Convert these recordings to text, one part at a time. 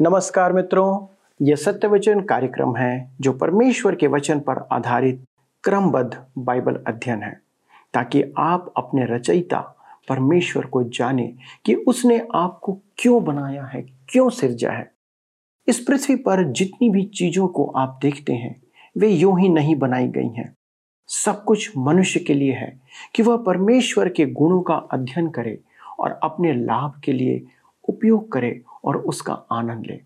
नमस्कार मित्रों यह सत्य वचन कार्यक्रम है जो परमेश्वर के वचन पर आधारित क्रमबद्ध बाइबल अध्ययन है, ताकि आप अपने रचयिता परमेश्वर को जाने कि उसने आपको क्यों बनाया है, क्यों सिर्जा है। इस पृथ्वी पर जितनी भी चीज़ों को आप देखते हैं, वे यूँ ही नहीं बनाई गई हैं। सब कुछ मनुष्य के लिए है कि वह परमेश्वर के गुणों का अध्ययन करे और अपने लाभ के लिए उपयोग करे और उसका आनंद ले।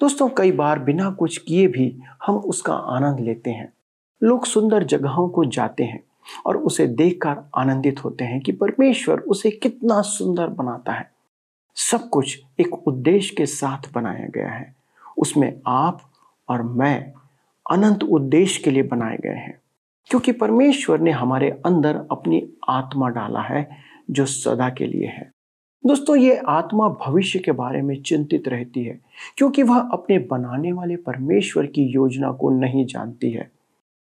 दोस्तों, कई बार बिना कुछ किए भी हम उसका आनंद लेते हैं। लोग सुंदर जगहों को जाते हैं और उसे देखकर आनंदित होते हैं कि परमेश्वर उसे कितना सुंदर बनाता है। सब कुछ एक उद्देश्य के साथ बनाया गया है। उसमें आप और मैं अनंत उद्देश्य के लिए बनाए गए हैं। क्योंकि परमेश्वर ने हमारे अंदर अपनी आत्मा डाला है जो सदा के लिए है। दोस्तों, ये आत्मा भविष्य के बारे में चिंतित रहती है, क्योंकि वह अपने बनाने वाले परमेश्वर की योजना को नहीं जानती है।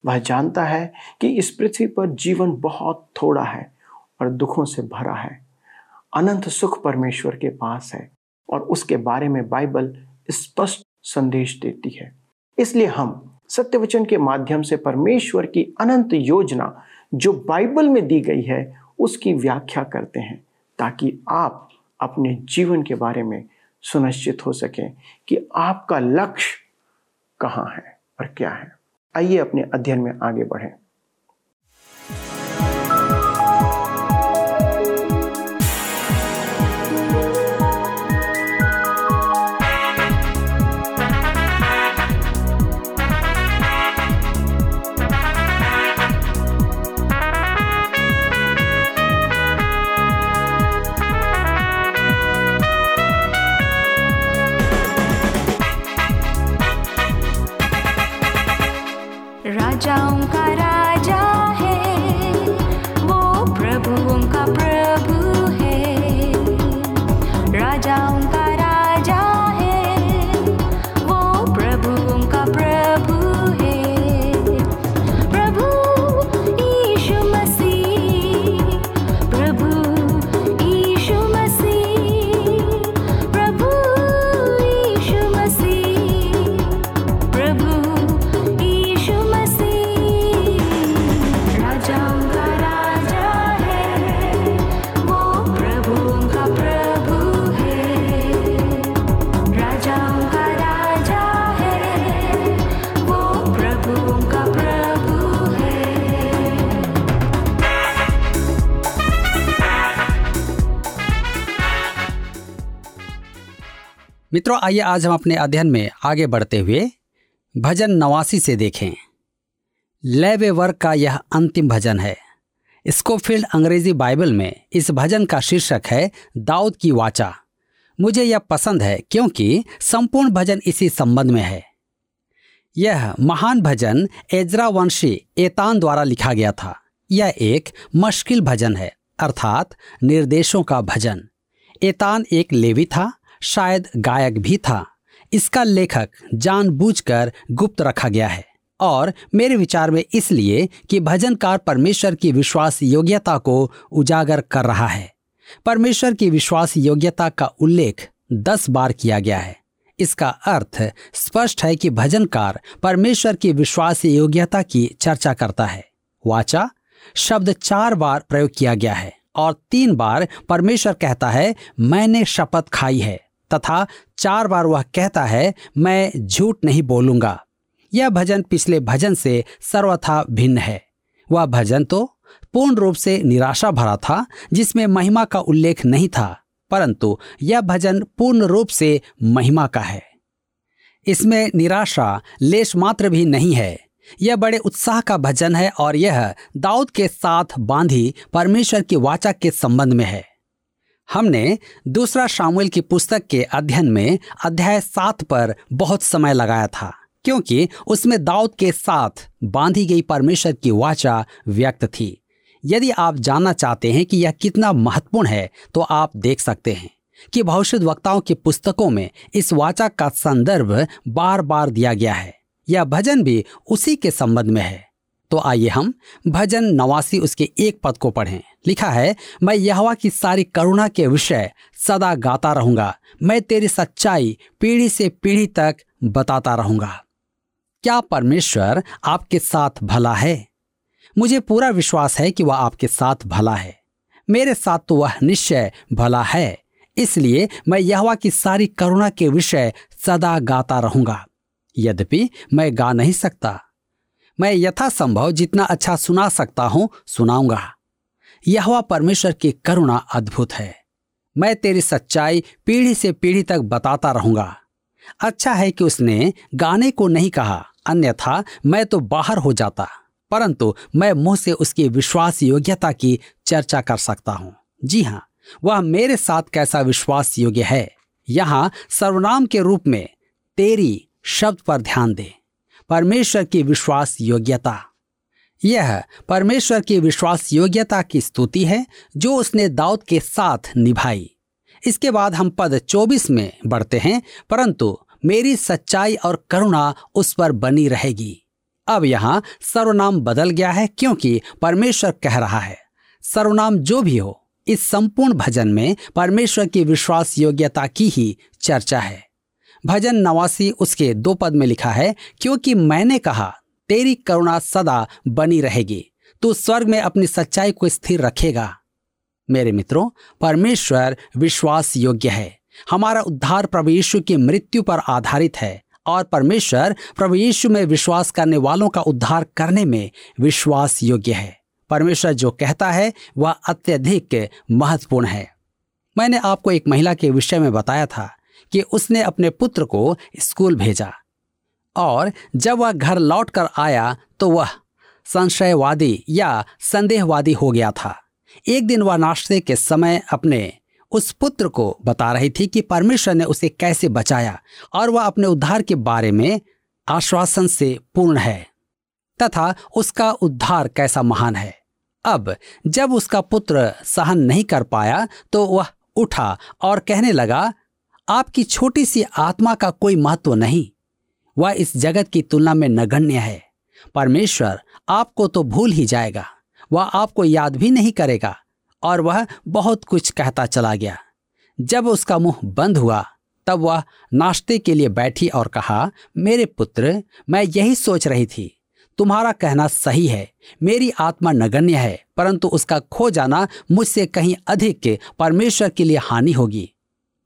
वह जानता है कि इस पृथ्वी पर जीवन बहुत थोड़ा है और दुखों से भरा है। अनंत सुख परमेश्वर के पास है और उसके बारे में बाइबल स्पष्ट संदेश देती है। इसलिए हम सत्यवचन के माध्यम से परमेश्वर की अनंत योजना जो बाइबल में दी गई है, उसकी व्याख्या करते हैं। ताकि आप अपने जीवन के बारे में सुनिश्चित हो सकें कि आपका लक्ष्य कहाँ है और क्या है। आइए अपने अध्ययन में आगे बढ़ें। मित्रों, आइए आज हम अपने अध्ययन में आगे बढ़ते हुए भजन नवासी से देखें। लेवे वर्ग का यह अंतिम भजन है। स्कोफील्ड अंग्रेज़ी बाइबल में इस भजन का शीर्षक है, दाऊद की वाचा। मुझे यह पसंद है क्योंकि संपूर्ण भजन इसी संबंध में है। यह महान भजन एजरा वंशी एतान द्वारा लिखा गया था। यह एक मुश्किल भजन है, अर्थात निर्देशों का भजन। एतान एक लेवी था शायद गायक भी था। इसका लेखक जानबूझकर गुप्त रखा गया है और मेरे विचार में इसलिए कि भजनकार परमेश्वर की विश्वास योग्यता को उजागर कर रहा है। परमेश्वर की विश्वास योग्यता का उल्लेख दस बार किया गया है। इसका अर्थ स्पष्ट है कि भजनकार परमेश्वर की विश्वास योग्यता की चर्चा करता है। वाचा, शब्द चार बार प्रयोग किया गया है और तीन बार परमेश्वर कहता है, मैंने शपथ खाई है। तथा चार बार वह कहता है, मैं झूठ नहीं बोलूँगा। यह भजन पिछले भजन से सर्वथा भिन्न है। वह भजन तो पूर्ण रूप से निराशा भरा था, जिसमें महिमा का उल्लेख नहीं था, परंतु यह भजन पूर्ण रूप से महिमा का है। इसमें निराशा, लेश मात्र भी नहीं है। यह बड़े उत्साह का भजन है और यह दाऊद के साथ बांधी परमेश्वर की वाचा के संबंध में है। हमने दूसरा शामिल की पुस्तक के अध्ययन में अध्याय सात पर बहुत समय लगाया था, क्योंकि उसमें दाऊद के साथ बांधी गई परमेश्वर की वाचा व्यक्त थी। यदि आप जानना चाहते हैं कि यह कितना महत्वपूर्ण है तो आप देख सकते हैं कि भविष्य वक्ताओं की पुस्तकों में इस वाचा का संदर्भ बार बार दिया गया है। यह भजन भी उसी के संबंध में है। तो आइए हम भजन नवासी उसके एक पद को पढ़ें। लिखा है, मैं यहवा की सारी करुणा के विषय सदा गाता रहूँगा। मैं तेरी सच्चाई पीढ़ी से पीढ़ी तक बताता रहूँगा। क्या परमेश्वर आपके साथ भला है? मुझे पूरा विश्वास है कि वह आपके साथ भला है। मेरे साथ तो वह निश्चय भला है। इसलिए मैं यहवा की सारी करुणा के विषय सदा गाता रहूँगा। यद्यपि मैं गा नहीं सकता, मैं यथासंभव जितना अच्छा सुना सकता हूँ सुनाऊँगा। यह परमेश्वर की करुणा अद्भुत है। मैं तेरी सच्चाई पीढ़ी से पीढ़ी तक बताता रहूँगा। अच्छा है कि उसने गाने को नहीं कहा, अन्यथा मैं तो बाहर हो जाता, परंतु मैं मुँह से उसकी विश्वास योग्यता की चर्चा कर सकता हूँ। जी हाँ, वह मेरे साथ कैसा विश्वास योग्य है? यहाँ सर्वनाम के रूप में तेरी शब्द पर ध्यान दे। परमेश्वर की विश्वास योग्यता। यह परमेश्वर की विश्वास योग्यता की स्तुति है, जो उसने दाऊद के साथ निभाई। इसके बाद हम पद 24 में बढ़ते हैं, परंतु मेरी सच्चाई और करुणा उस पर बनी रहेगी। अब यहाँ सर्वनाम बदल गया है, क्योंकि परमेश्वर कह रहा है, सर्वनाम जो भी हो, इस संपूर्ण भजन में परमेश्वर की विश्वास योग्यता की ही चर्चा है। भजन नवासी उसके दो पद में लिखा है, क्योंकि मैंने कहा तेरी करुणा सदा बनी रहेगी। तू स्वर्ग में अपनी सच्चाई को स्थिर रखेगा। मेरे मित्रों, परमेश्वर विश्वास योग्य है। हमारा उद्धार प्रभु यीशु की मृत्यु पर आधारित है और परमेश्वर प्रभु यीशु में विश्वास करने वालों का उद्धार करने में विश्वास योग्य है। परमेश्वर जो कहता है, वह अत्यधिक महत्वपूर्ण है। मैंने आपको एक महिला के विषय में बताया था कि उसने अपने पुत्र को स्कूल भेजा। और जब वह घर लौट कर आया तो वह संशयवादी या संदेहवादी हो गया था। एक दिन वह नाश्ते के समय अपने उस पुत्र को बता रही थी कि परमेश्वर ने उसे कैसे बचाया और वह अपने उद्धार के बारे में आश्वासन से पूर्ण है तथा उसका उद्धार कैसा महान है। अब जब उसका पुत्र सहन नहीं कर पाया तो वह उठा और कहने लगा, आपकी छोटी सी आत्मा का कोई महत्व नहीं। वह इस जगत की तुलना में नगण्य है। परमेश्वर आपको तो भूल ही जाएगा। वह आपको याद भी नहीं करेगा और वह बहुत कुछ कहता चला गया। जब उसका मुँह बंद हुआ, तब वह नाश्ते के लिए बैठी और कहा, मेरे पुत्र, मैं यही सोच रही थी। तुम्हारा कहना सही है। मेरी आत्मा नगण्य है, परंतु उसका खो जाना मुझसे कहीं अधिक के परमेश्वर के लिए हानि होगी।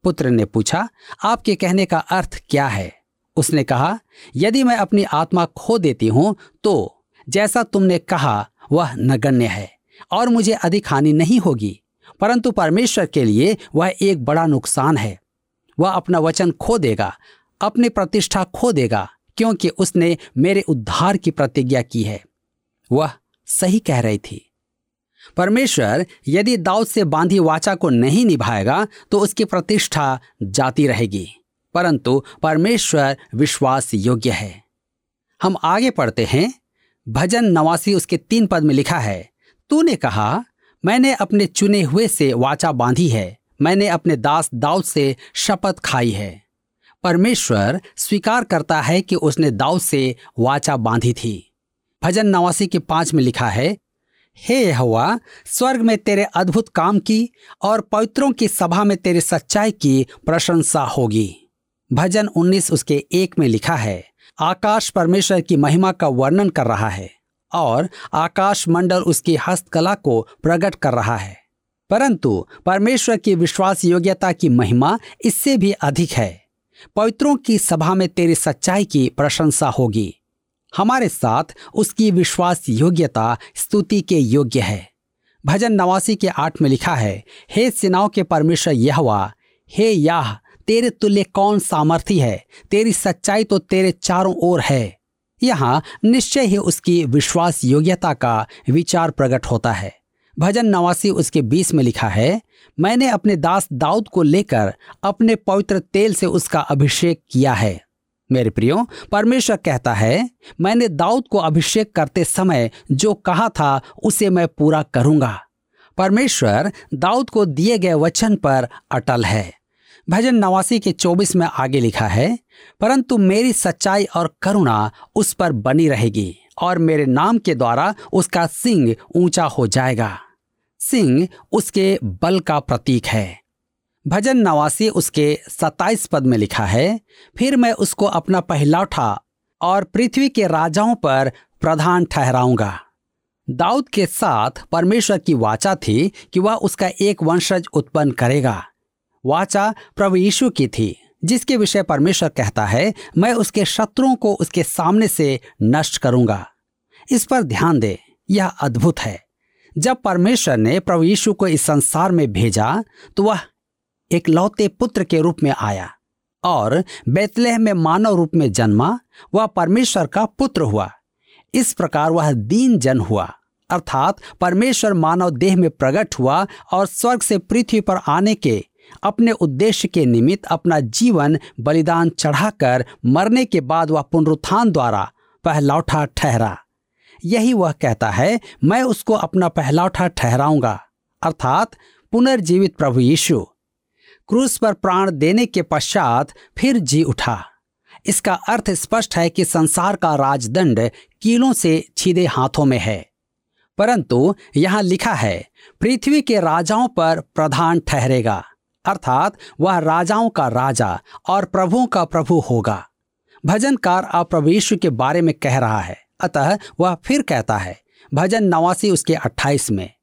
पुत्र ने पूछा, आपके कहने का अर्थ क्या है? उसने कहा, यदि मैं अपनी आत्मा खो देती हूँ तो जैसा तुमने कहा, वह नगण्य है और मुझे अधिक हानि नहीं होगी। परंतु परमेश्वर के लिए वह एक बड़ा नुकसान है। वह अपना वचन खो देगा, अपनी प्रतिष्ठा खो देगा, क्योंकि उसने मेरे उद्धार की प्रतिज्ञा की है। वह सही कह रही थी। परमेश्वर यदि दाऊद से बांधी वाचा को नहीं निभाएगा तो उसकी प्रतिष्ठा जाती रहेगी। परंतु परमेश्वर विश्वास योग्य है। हम आगे पढ़ते हैं। भजन नवासी उसके तीन पद में लिखा है, तूने कहा, मैंने अपने चुने हुए से वाचा बांधी है, मैंने अपने दास दाऊद से शपथ खाई है। परमेश्वर स्वीकार करता है कि उसने दाऊद से वाचा बांधी थी। भजन नवासी के पाँच में लिखा है, हे हवा स्वर्ग में तेरे अद्भुत काम की और पवित्रों की सभा में तेरी सच्चाई की प्रशंसा होगी। भजन 19 उसके एक में लिखा है, आकाश परमेश्वर की महिमा का वर्णन कर रहा है और आकाश मंडल उसकी हस्तकला को प्रकट कर रहा है। परंतु परमेश्वर की विश्वास योग्यता की महिमा इससे भी अधिक है। पवित्रों की सभा में तेरी सच्चाई की प्रशंसा होगी। हमारे साथ उसकी विश्वास योग्यता स्तुति के योग्य है। भजन नवासी के आठ में लिखा है, हे सेनाओं के परमेश्वर यहवा, हे याह तेरे तुल्य कौन सामर्थी है? तेरी सच्चाई तो तेरे चारों ओर है। यहाँ निश्चय ही उसकी विश्वास योग्यता का विचार प्रकट होता है। भजन नवासी उसके बीस में लिखा है, मैंने अपने दास दाऊद को लेकर अपने पवित्र तेल से उसका अभिषेक किया है। मेरे प्रियो, परमेश्वर कहता है, मैंने दाऊद को अभिषेक करते समय जो कहा था, उसे मैं पूरा करूँगा। परमेश्वर दाऊद को दिए गए वचन पर अटल है। भजन नवासी के चौबीस में आगे लिखा है, परंतु मेरी सच्चाई और करुणा उस पर बनी रहेगी और मेरे नाम के द्वारा उसका सिंह ऊँचा हो जाएगा। सिंह उसके बल का प्रतीक है। भजन नवासी उसके सत्ताईस पद में लिखा है, फिर मैं उसको अपना पहलौठा और पृथ्वी के राजाओं पर प्रधान ठहराऊँगा। दाऊद के साथ परमेश्वर की वाचा थी कि वह उसका एक वंशज उत्पन्न करेगा। वाचा प्रभु यीशु की थी, जिसके विषय परमेश्वर कहता है, मैं उसके शत्रुओं को उसके सामने से नष्ट करूँगा। इस पर ध्यान दे, यह अद्भुत है। जब परमेश्वर ने प्रभु यीशु को इस संसार में भेजा तो वह एक लौते पुत्र के रूप में आया और बैतलेह में मानव रूप में जन्मा, वह परमेश्वर का पुत्र हुआ। इस प्रकार वह दीन जन हुआ, अर्थात परमेश्वर मानव देह में प्रकट हुआ और स्वर्ग से पृथ्वी पर आने के अपने उद्देश्य के निमित्त अपना जीवन बलिदान चढ़ाकर मरने के बाद वह पुनरुत्थान द्वारा पहलौठा ठहरा। यही वह कहता है, मैं उसको अपना पहलौठा ठहराऊँगा। अर्थात पुनर्जीवित प्रभु यीशु। क्रूस पर प्राण देने के पश्चात फिर जी उठा। इसका अर्थ स्पष्ट है कि संसार का राजदंड कीलों से छीदे हाथों में है। परंतु यहाँ लिखा है, पृथ्वी के राजाओं पर प्रधान ठहरेगा। अर्थात वह राजाओं का राजा और प्रभुओं का प्रभु होगा। भजनकार अब प्रभु यीशु के बारे में कह रहा है। अतः वह फिर कहता है, भजन नवासी उसके अट्ठाईस में।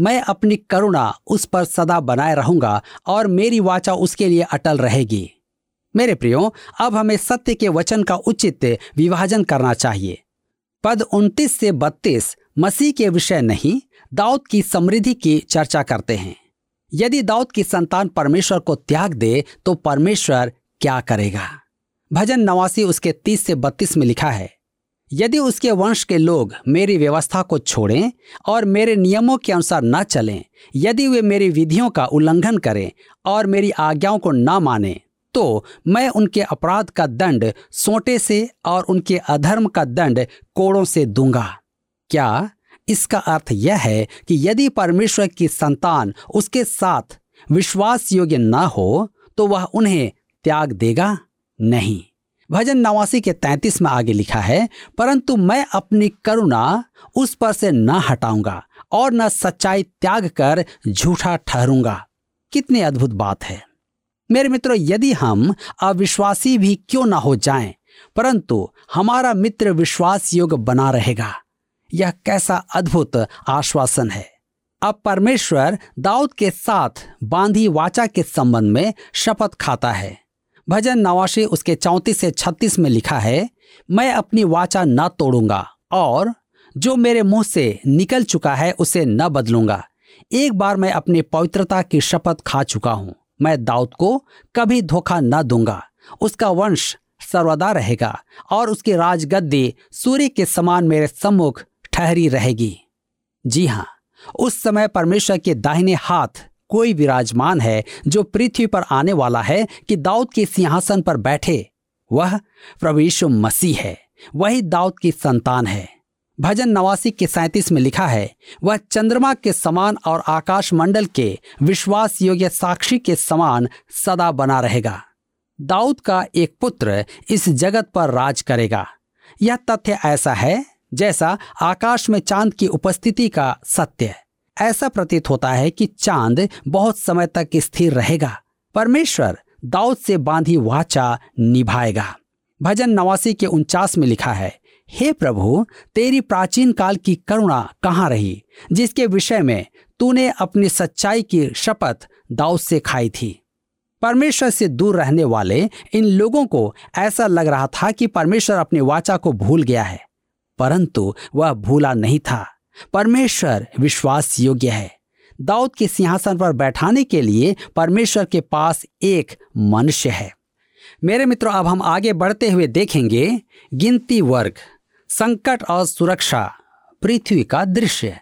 मैं अपनी करुणा उस पर सदा बनाए रहूँगा और मेरी वाचा उसके लिए अटल रहेगी। मेरे प्रियो, अब हमें सत्य के वचन का उचित विभाजन करना चाहिए। पद 29 से 32 मसीह के विषय नहीं, दाऊद की समृद्धि की चर्चा करते हैं। यदि दाऊद की संतान परमेश्वर को त्याग दे तो परमेश्वर क्या करेगा? भजन नवासी उसके 30 से 32 में लिखा है, यदि उसके वंश के लोग मेरी व्यवस्था को छोड़ें और मेरे नियमों के अनुसार न चलें, यदि वे मेरी विधियों का उल्लंघन करें और मेरी आज्ञाओं को न माने तो मैं उनके अपराध का दंड सोटे से और उनके अधर्म का दंड कोड़ों से दूँगा। क्या इसका अर्थ यह है कि यदि परमेश्वर की संतान उसके साथ विश्वास योग्य न हो तो वह उन्हें त्याग देगा नहीं। भजन नवासी के तैतीस में आगे लिखा है परंतु मैं अपनी करुणा उस पर से न हटाऊँगा और न सच्चाई त्याग कर झूठा ठहरूँगा। कितनी अद्भुत बात है। मेरे मित्रों यदि हम अविश्वासी भी क्यों ना हो जाएँ, परंतु हमारा मित्र विश्वास योग्य बना रहेगा। यह कैसा अद्भुत आश्वासन है। अब परमेश्वर दाऊद के साथ बांधी वाचा के संबंध में शपथ खाता है। भजन नवाशी उसके चौंतीस से छत्तीस में लिखा है, मैं अपनी वाचा न तोड़ूँगा और जो मेरे मुँह से निकल चुका है उसे न बदलूँगा। एक बार मैं अपनी पवित्रता की शपथ खा चुका हूँ। मैं दाऊद को कभी धोखा न दूँगा। उसका वंश सर्वदा रहेगा और उसकी राजगद्दी सूर्य के समान मेरे सम्मुख ठहरी रहेगी। जी हाँ उस समय परमेश्वर के दाहिने हाथ कोई विराजमान है जो पृथ्वी पर आने वाला है कि दाऊद के सिंहासन पर बैठे। वह प्रभु यीशु मसीह है, वही दाऊद की संतान है। भजन नवासी के सैतीस में लिखा है, वह चंद्रमा के समान और आकाश मंडल के विश्वास योग्य साक्षी के समान सदा बना रहेगा। दाऊद का एक पुत्र इस जगत पर राज करेगा। यह तथ्य ऐसा है जैसा आकाश में चाँद की उपस्थिति का सत्य है। ऐसा प्रतीत होता है कि चाँद बहुत समय तक स्थिर रहेगा। परमेश्वर दाऊद से बांधी वाचा निभाएगा। भजन नवासी के उनचास में लिखा है, हे प्रभु, तेरी प्राचीन काल की करुणा कहाँ रही, जिसके विषय में तूने अपनी सच्चाई की शपथ दाऊद से खाई थी? परमेश्वर से दूर रहने वाले इन लोगों को ऐसा लग रहा था कि परमेश्वर अपनी वाचा को भूल गया है। परंतु वह भूला नहीं था। परमेश्वर विश्वास योग्य है। दाऊद के सिंहासन पर बैठाने के लिए परमेश्वर के पास एक मनुष्य है। मेरे मित्रों, अब हम आगे बढ़ते हुए देखेंगे गिनती वर्ग, संकट और सुरक्षा, पृथ्वी का दृश्य।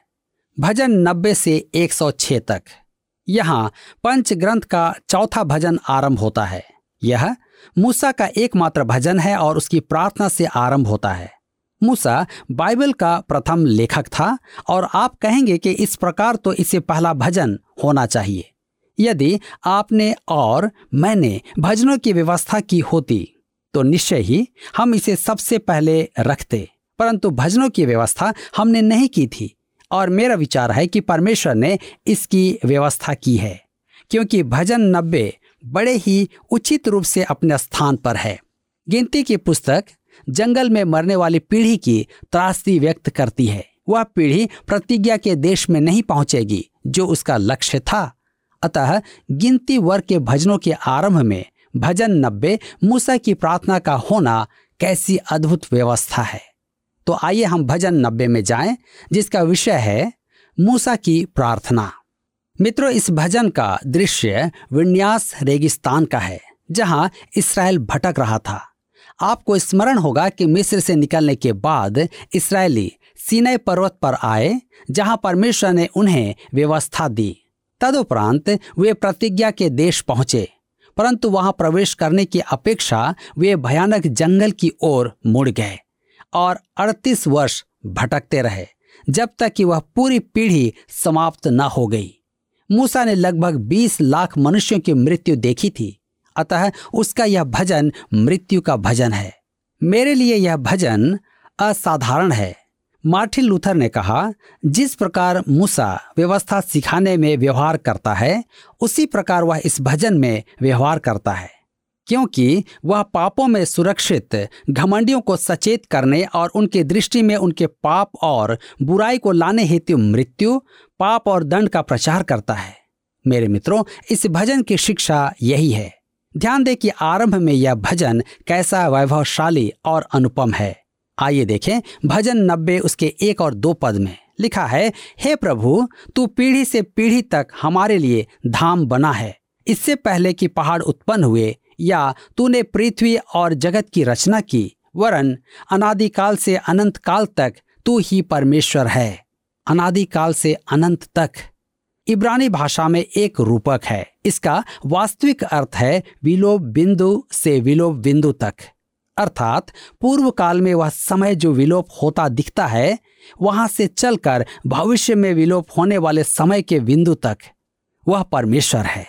भजन नब्बे से 106 तक। यहाँ पंच ग्रंथ का चौथा भजन आरंभ होता है। यह मूसा का एकमात्र भजन है और उसकी प्रार्थना से आरंभ होता है। मूसा बाइबल का प्रथम लेखक था और आप कहेंगे कि इस प्रकार तो इसे पहला भजन होना चाहिए। यदि आपने और मैंने भजनों की व्यवस्था की होती तो निश्चय ही हम इसे सबसे पहले रखते, परंतु भजनों की व्यवस्था हमने नहीं की थी और मेरा विचार है कि परमेश्वर ने इसकी व्यवस्था की है, क्योंकि भजन नब्बे बड़े ही उचित रूप से अपने स्थान पर है। गिनती की पुस्तक जंगल में मरने वाली पीढ़ी की त्रासदी व्यक्त करती है। वह पीढ़ी प्रतिज्ञा के देश में नहीं पहुंचेगी, जो उसका लक्ष्य था। अतः गिनती वर्ग के भजनों के आरंभ में भजन नब्बे, मूसा की प्रार्थना का होना कैसी अद्भुत व्यवस्था है। तो आइए हम भजन नब्बे में जाएँ, जिसका विषय है मूसा की प्रार्थना। मित्रों, इस भजन का दृश्य विन्यास रेगिस्तान का है, जहाँ इसराइल भटक रहा था। आपको स्मरण होगा कि मिस्र से निकलने के बाद इसराइली सीने पर्वत पर आए, जहाँ परमेश्वर ने उन्हें व्यवस्था दी। तदुपरांत वे प्रतिज्ञा के देश पहुँचे, परंतु वहाँ प्रवेश करने की अपेक्षा वे भयानक जंगल की ओर मुड़ गए और 38 वर्ष भटकते रहे, जब तक कि वह पूरी पीढ़ी समाप्त न हो गई। मूसा ने लगभग 20 लाख मनुष्यों की मृत्यु देखी थी। अतः उसका यह भजन मृत्यु का भजन है। मेरे लिए यह भजन असाधारण है। मार्टिन लूथर ने कहा, जिस प्रकार मूसा व्यवस्था सिखाने में व्यवहार करता है, उसी प्रकार वह इस भजन में व्यवहार करता है। क्योंकि वह पापों में सुरक्षित, घमंडियों को सचेत करने और उनकी दृष्टि में उनके पाप और बुराई को लाने हेतु मृत्यु, पाप और दंड का प्रचार करता है। मेरे मित्रों, इस भजन की शिक्षा यही है। ध्यान दें कि आरंभ में यह भजन कैसा वैभवशाली और अनुपम है। आइए देखें, भजन नब्बे उसके एक और दो पद में लिखा है, हे प्रभु, तू पीढ़ी से पीढ़ी तक हमारे लिए धाम बना है। इससे पहले कि पहाड़ उत्पन्न हुए या तूने पृथ्वी और जगत की रचना की, वरन अनादिकाल से अनंत काल तक तू ही परमेश्वर है। अनादिकाल से अनंत तक इब्रानी भाषा में एक रूपक है। इसका वास्तविक अर्थ है विलोप बिंदु से विलोप बिंदु तक। अर्थात पूर्व काल में वह समय जो विलोप होता दिखता है, वहाँ से चलकर भविष्य में विलोप होने वाले समय के बिंदु तक वह परमेश्वर है।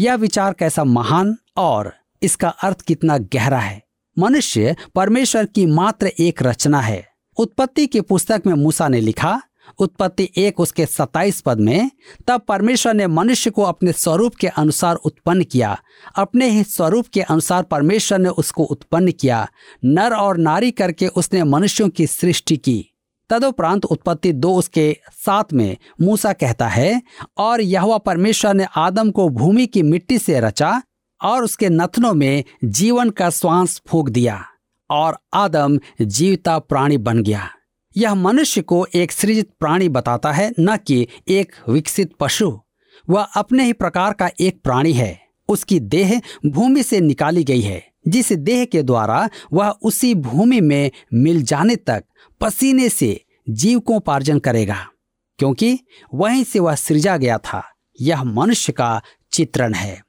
यह विचार कैसा महान और इसका अर्थ कितना गहरा है। मनुष्य परमेश्वर की मात्र एक रचना है। उत्पत्ति की पुस्तक में मूसा ने लिखा उत्पत्ति एक उसके सताइस पद में, तब परमेश्वर ने मनुष्य को अपने स्वरूप के अनुसार उत्पन्न किया। अपने ही स्वरूप के अनुसार परमेश्वर ने उसको उत्पन्न किया। नर और नारी करके उसने मनुष्यों की सृष्टि की। तदुपरांत उत्पत्ति दो उसके साथ में, मूसा कहता है, और यह परमेश्वर ने आदम को भूमि की मिट्टी से रचा और उसके नथनों में जीवन का श्वास फूक दिया और आदम जीवता प्राणी बन गया। यह मनुष्य को एक सृजित प्राणी बताता है, न कि एक विकसित पशु। वह अपने ही प्रकार का एक प्राणी है। उसकी देह भूमि से निकाली गई है, जिस देह के द्वारा वह उसी भूमि में मिल जाने तक पसीने से जीव को जीवकोपार्जन करेगा, क्योंकि वहीं से वह सृजा गया था। यह मनुष्य का चित्रण है।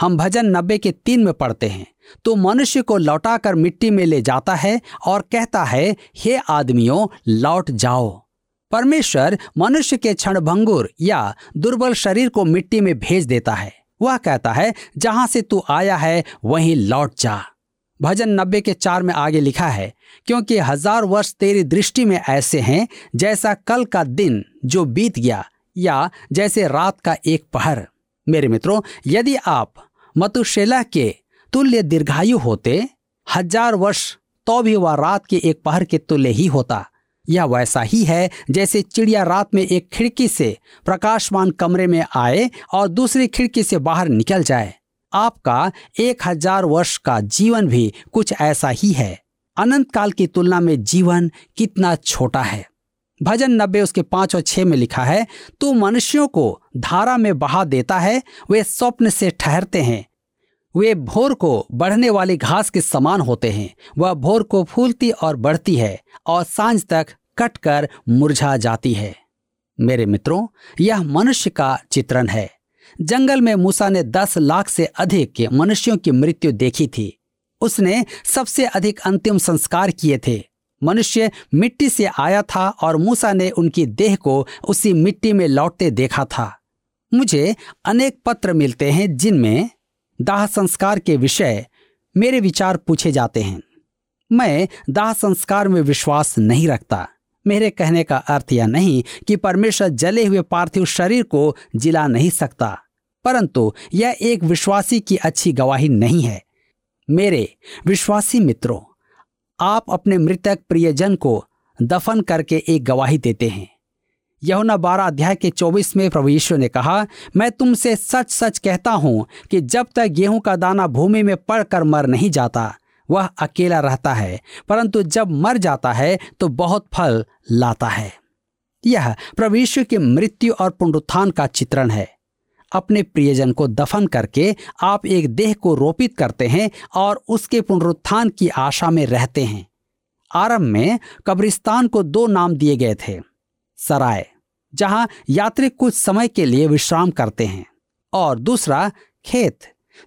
हम भजन नब्बे के तीन में पढ़ते हैं। तो मनुष्य को लौटाकर मिट्टी में ले जाता है और कहता है, हे आदमियों, लौट जाओ। परमेश्वर मनुष्य के क्षण भंगुर या दुर्बल शरीर को मिट्टी में भेज देता है। वह कहता है, जहाँ से तू आया है, वहीं लौट जा। भजन नब्बे के चार में आगे लिखा है, क्योंकि हज़ार वर्ष तेरी दृष्टि में ऐसे हैं, जैसा कल का दिन जो बीत गया, या जैसे रात का एक पहर। मेरे मित्रों, यदि आप मतुशेला के तुल्य दीर्घायु होते, हज़ार वर्ष तो भी वह रात के एक पहर के तुल्य ही होता। यह वैसा ही है, जैसे चिड़िया रात में एक खिड़की से प्रकाशमान कमरे में आए और दूसरी खिड़की से बाहर निकल जाए। आपका एक हज़ार वर्ष का जीवन भी कुछ ऐसा ही है। अनंत काल की तुलना में जीवन कितना छोटा है। भजन नब्बे उसके पाँच और छह में लिखा है, तू मनुष्यों को धारा में बहा देता है, वे स्वप्न से ठहरते हैं। वे भोर को बढ़ने वाली घास के समान होते हैं, वह भोर को फूलती और बढ़ती है और साँझ तक कटकर मुरझा जाती है। मेरे मित्रों, यह मनुष्य का चित्रण है। जंगल में मूसा ने दस लाख से अधिक के मनुष्यों की मृत्यु देखी थी। उसने सबसे अधिक अंतिम संस्कार किए थे। मनुष्य मिट्टी से आया था और मूसा ने उनकी देह को उसी मिट्टी में लौटते देखा था। मुझे अनेक पत्र मिलते हैं जिनमें दाह संस्कार के विषय मेरे विचार पूछे जाते हैं। मैं दाह संस्कार में विश्वास नहीं रखता। मेरे कहने का अर्थ यह नहीं कि परमेश्वर जले हुए पार्थिव शरीर को जिला नहीं सकता, परंतु यह एक विश्वासी की अच्छी गवाही नहीं है। मेरे विश्वासी मित्रों आप अपने मृतक प्रियजन को दफन करके एक गवाही देते हैं। यहुना बारह अध्याय के चौबीस में प्रभु यीशु ने कहा, मैं तुमसे सच सच कहता हूँ कि जब तक गेहूँ का दाना भूमि में पड़कर मर नहीं जाता, वह अकेला रहता है, परंतु जब मर जाता है तो बहुत फल लाता है। यह प्रभु यीशु की मृत्यु और पुनरुत्थान का चित्रण है। अपने प्रियजन को दफन करके आप एक देह को रोपित करते हैं और उसके पुनरुत्थान की आशा में रहते हैं। आरंभ में कब्रिस्तान को दो नाम दिए गए थे, सराय, जहाँ यात्री कुछ समय के लिए विश्राम करते हैं, और दूसरा, खेत,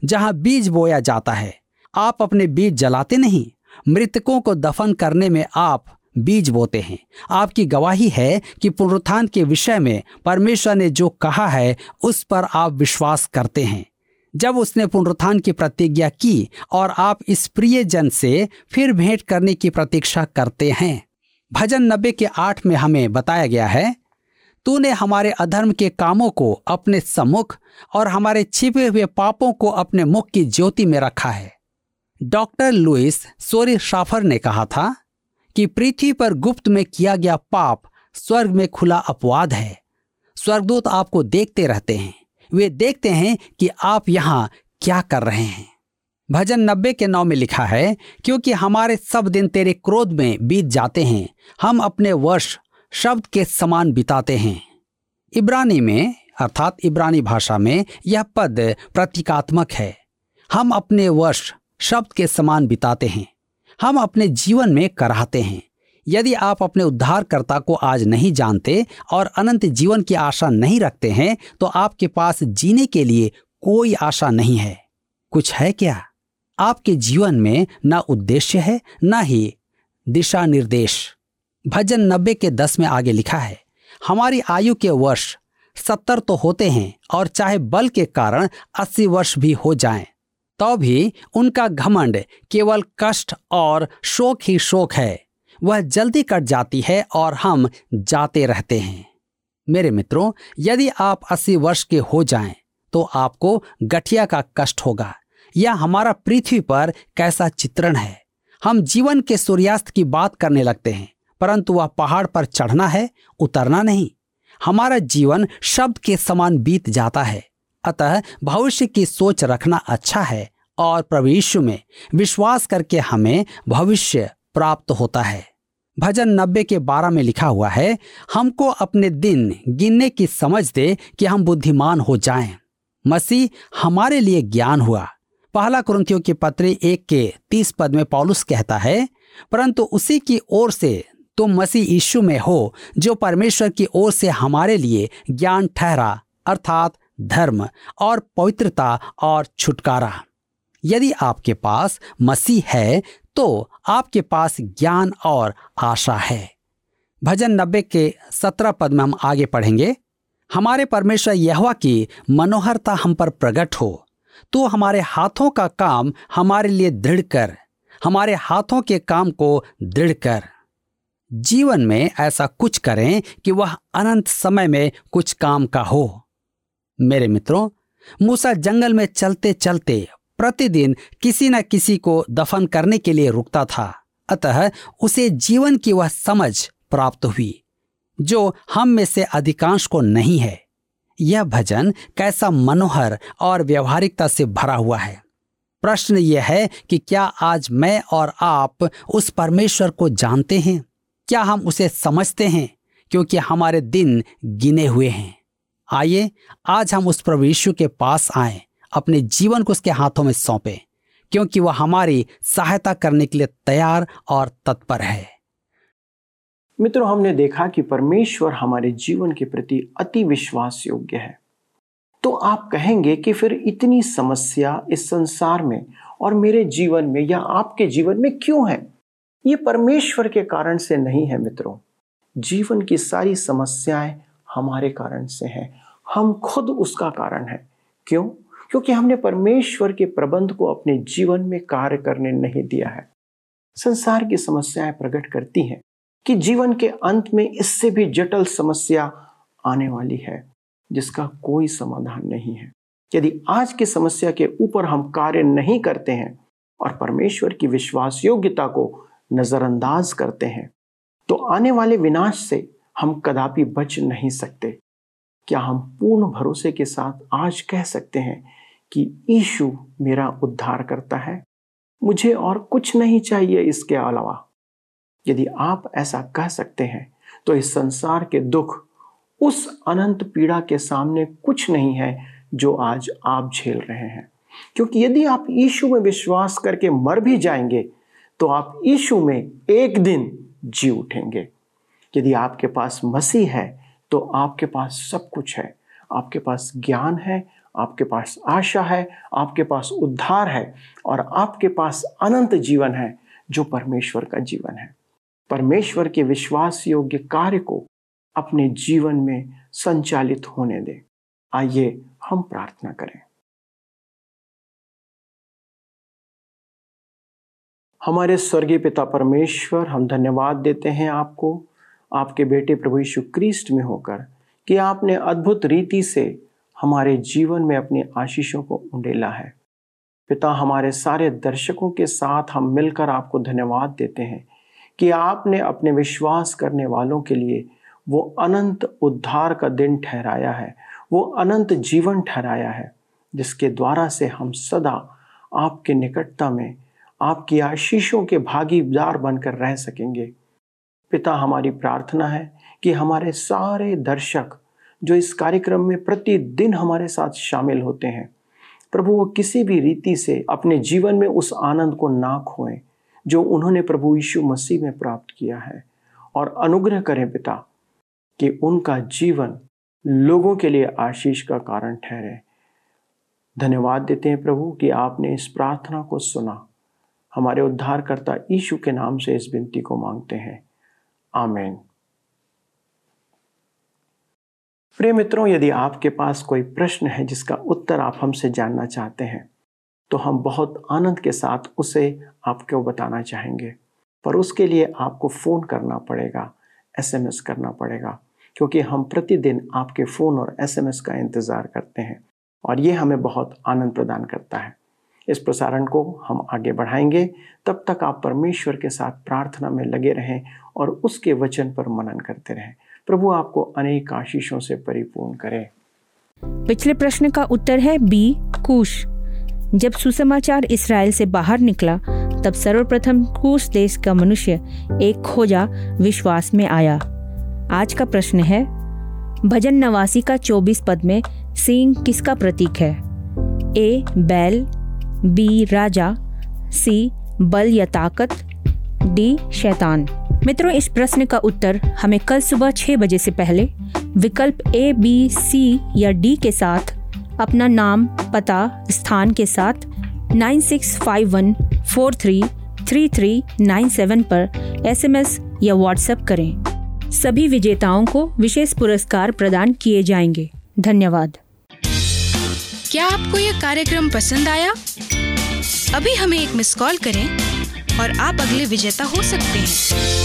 जहाँ बीज बोया जाता है। आप अपने बीज जलाते नहीं, मृतकों को दफन करने में आप बीज बोते हैं। आपकी गवाही है कि पुनरुत्थान के विषय में परमेश्वर ने जो कहा है, उस पर आप विश्वास करते हैं। जब उसने पुनरुत्थान की प्रतिज्ञा की और आप इस प्रिय जन से फिर भेंट करने की प्रतीक्षा करते हैं। भजन नब्बे के आठ में हमें बताया गया है, तूने हमारे अधर्म के कामों को अपने सम्मुख और हमारे छिपे हुए पापों को अपने मुख की ज्योति में रखा है। डॉक्टर लुइस सोरी शाफर ने कहा था कि पृथ्वी पर गुप्त में किया गया पाप स्वर्ग में खुला अपवाद है। स्वर्गदूत आपको देखते रहते हैं। वे देखते हैं कि आप यहाँ क्या कर रहे हैं। भजन नब्बे के नौ में लिखा है, क्योंकि हमारे सब दिन तेरे क्रोध में बीत जाते हैं, हम अपने वर्ष शब्द के समान बिताते हैं। इब्रानी में, अर्थात इब्रानी भाषा में, यह पद प्रतीकात्मक है। हम अपने वर्ष शब्द के समान बिताते हैं। हम अपने जीवन में कराहते हैं। यदि आप अपने उद्धारकर्ता को आज नहीं जानते और अनंत जीवन की आशा नहीं रखते हैं तो आपके पास जीने के लिए कोई आशा नहीं है। कुछ है क्या? आपके जीवन में ना उद्देश्य है न ही दिशा निर्देश भजन नब्बे के दस में आगे लिखा है हमारी आयु के वर्ष सत्तर तो होते हैं और चाहे बल के कारण अस्सी वर्ष भी हो जाएँ, तो भी उनका घमंड केवल कष्ट और शोक ही शोक है। वह जल्दी कट जाती है और हम जाते रहते हैं। मेरे मित्रों यदि आप अस्सी वर्ष के हो जाएँ, तो आपको गठिया का कष्ट होगा। यह हमारा पृथ्वी पर कैसा चित्रण है। हम जीवन के सूर्यास्त की बात करने लगते हैं परंतु वह पहाड़ पर चढ़ना है उतरना नहीं। हमारा जीवन शब्द के समान बीत जाता है। अतः भविष्य की सोच रखना अच्छा है और प्रभु में विश्वास करके हमें भविष्य प्राप्त होता है भजन नब्बे के बारह में लिखा हुआ है, हमको अपने दिन गिनने की समझ दे कि हम बुद्धिमान हो जाएँ। मसीह हमारे लिए ज्ञान हुआ पहला क्रंथियों के पत्र एक के तीस पद में पॉलुस कहता है, परंतु उसी की ओर से तुम मसीह यीशु में हो, जो परमेश्वर की ओर से हमारे लिए ज्ञान ठहरा, अर्थात धर्म और पवित्रता और छुटकारा। यदि आपके पास मसीह है तो आपके पास ज्ञान और आशा है। भजन नब्बे के सत्रह पद में हम आगे पढ़ेंगे। हमारे परमेश्वर यहवा की मनोहरता हम पर प्रकट हो तो हमारे हाथों का काम हमारे लिए दृढ़ कर, हमारे हाथों के काम को दृढ़ कर। जीवन में ऐसा कुछ करें कि वह अनंत समय में कुछ काम का हो। मेरे मित्रों, मूसा जंगल में चलते चलते प्रतिदिन किसी न किसी को दफन करने के लिए रुकता था। अतः उसे जीवन की वह समझ प्राप्त हुई, जो हम में से अधिकांश को नहीं है। यह भजन कैसा मनोहर और व्यवहारिकता से भरा हुआ है। प्रश्न यह है कि क्या आज मैं और आप उस परमेश्वर को जानते हैं? क्या हम उसे समझते हैं, क्योंकि हमारे दिन गिने हुए हैं? आइए, आज हम उस प्रभु यीशु के पास आए, अपने जीवन को उसके हाथों में सौंपे, क्योंकि वह हमारी सहायता करने के लिए तैयार और तत्पर है। मित्रों, हमने देखा कि परमेश्वर हमारे जीवन के प्रति अति विश्वास योग्य है। तो आप कहेंगे कि फिर इतनी समस्या इस संसार में और मेरे जीवन में या आपके जीवन में क्यों है? ये परमेश्वर के कारण से नहीं है मित्रों। जीवन की सारी समस्याएँ हमारे कारण से हैं। हम खुद उसका कारण है। क्यों? क्योंकि हमने परमेश्वर के प्रबंध को अपने जीवन में कार्य करने नहीं दिया है। संसार की समस्याएँ प्रकट करती हैं कि जीवन के अंत में इससे भी जटिल समस्या आने वाली है, जिसका कोई समाधान नहीं है। यदि आज की समस्या के ऊपर हम कार्य नहीं करते हैं और परमेश्वर की विश्वास योग्यता को नजरअंदाज करते हैं तो आने वाले विनाश से हम कदापि बच नहीं सकते। क्या हम पूर्ण भरोसे के साथ आज कह सकते हैं कि ईशु मेरा उद्धार करता है? मुझे और कुछ नहीं चाहिए इसके अलावा। यदि आप ऐसा कह सकते हैं तो इस संसार के दुख, उस अनंत पीड़ा के सामने कुछ नहीं है जो आज आप झेल रहे हैं। क्योंकि यदि आप यीशु में विश्वास करके मर भी जाएँगे तो आप यीशु में एक दिन जी उठेंगे। यदि आपके पास मसीह है तो आपके पास सब कुछ है। आपके पास ज्ञान है, आपके पास आशा है, आपके पास उद्धार है और आपके पास अनंत जीवन है, जो परमेश्वर का जीवन है। परमेश्वर के विश्वास योग्य कार्य को अपने जीवन में संचालित होने दें। आइए हम प्रार्थना करें। हमारे स्वर्गीय पिता परमेश्वर, हम धन्यवाद देते हैं आपको। आपके बेटे प्रभु यीशु क्रिस्ट में होकर कि आपने अद्भुत रीति से हमारे जीवन में अपनी आशीषों को उंडेला है। पिता, हमारे सारे दर्शकों के साथ हम मिलकर आपको धन्यवाद देते हैं कि आपने अपने विश्वास करने वालों के लिए वो अनंत उद्धार का दिन ठहराया है, वो अनंत जीवन ठहराया है, जिसके द्वारा से हम सदा आपके निकटता में आपकी आशीषों के भागीदार बनकर रह सकेंगे। पिता हमारी प्रार्थना है कि हमारे सारे दर्शक जो इस कार्यक्रम में प्रतिदिन हमारे साथ शामिल होते हैं, प्रभु वो किसी भी रीति से अपने जीवन में उस आनंद को ना खोएँ जो उन्होंने प्रभु यीशु मसीह में प्राप्त किया है। और अनुग्रह करें पिता कि उनका जीवन लोगों के लिए आशीष का कारण ठहरे। धन्यवाद देते हैं प्रभु कि आपने इस प्रार्थना को सुना। हमारे उद्धारकर्ता यीशु के नाम से इस विनती को मांगते हैं। आमेन। प्रिय मित्रों, यदि आपके पास कोई प्रश्न है जिसका उत्तर आप हमसे जानना चाहते हैं तो हम बहुत आनंद के साथ उसे आपको बताना चाहेंगे। पर उसके लिए आपको फ़ोन करना पड़ेगा, एसएमएस करना पड़ेगा, क्योंकि हम प्रतिदिन आपके फ़ोन और एसएमएस का इंतज़ार करते हैं और ये हमें बहुत आनंद प्रदान करता है। इस प्रसारण को हम आगे बढ़ाएँगे। तब तक आप परमेश्वर के साथ प्रार्थना में लगे रहें और उसके वचन पर मनन करते रहें। प्रभु, आपको अनेक आशीषों से परिपूर्ण करे। पिछले प्रश्न का उत्तर है बी, कुश। जब सुसमाचार इसराइल से बाहर निकला, तब सर्वप्रथम कुश देश का मनुष्य एक खोजा विश्वास में आया। आज का प्रश्न है, भजन नवासी का 24 पद में सिंह किसका प्रतीक है? ए, बैल बी, राजा, सी, बल या ताकत, डी, शैतान। मित्रों, इस प्रश्न का उत्तर हमें कल सुबह छह बजे से पहले विकल्प ए बी सी या डी के साथ, अपना नाम, पता, स्थान के साथ nine six five one four three three three nine seven पर एसएमएस या व्हाट्सएप करें। सभी विजेताओं को विशेष पुरस्कार प्रदान किए जाएँगे। धन्यवाद। क्या आपको यह कार्यक्रम पसंद आया? अभी हमें एक मिस कॉल करें और आप अगले विजेता हो सकते हैं।